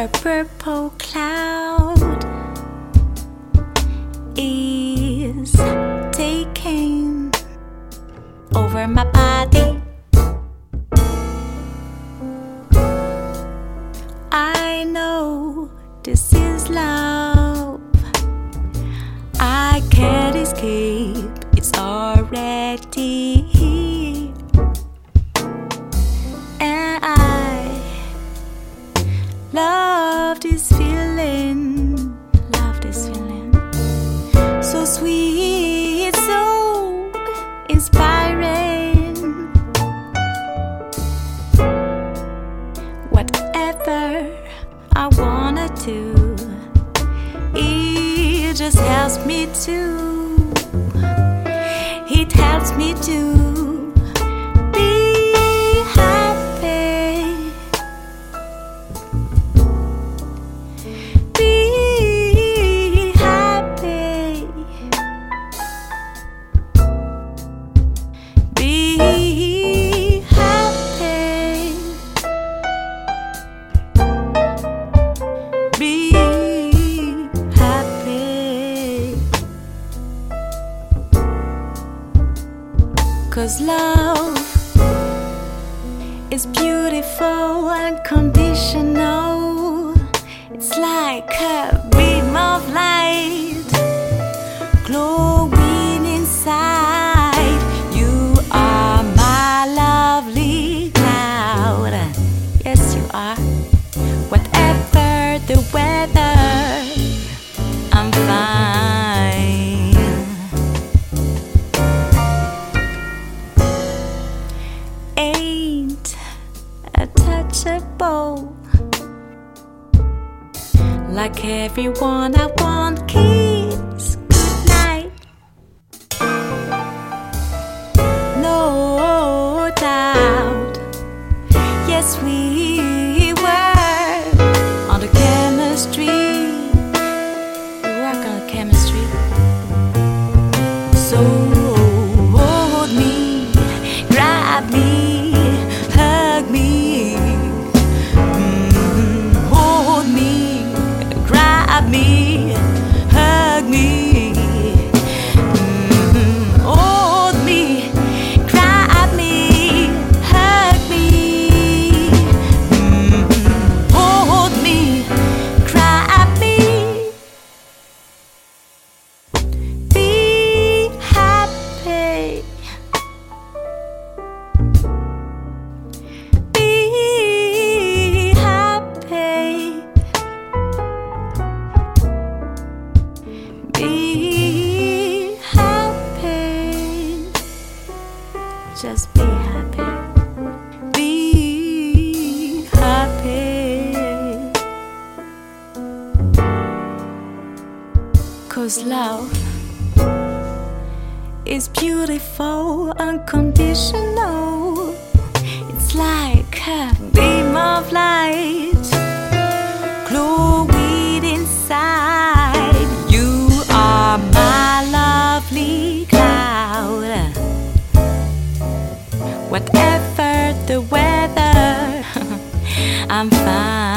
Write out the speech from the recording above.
A purple cloud is taking over my body. I know this is love. I can't escape, it's already here. Sweet, so inspiring. Whatever I wanna do, it just helps me to. It helps me to Cause love is beautiful and conditional. It's like untouchable. Like everyone, I want Just be happy. Be happy. Cause love is beautiful, unconditional. I'm fine.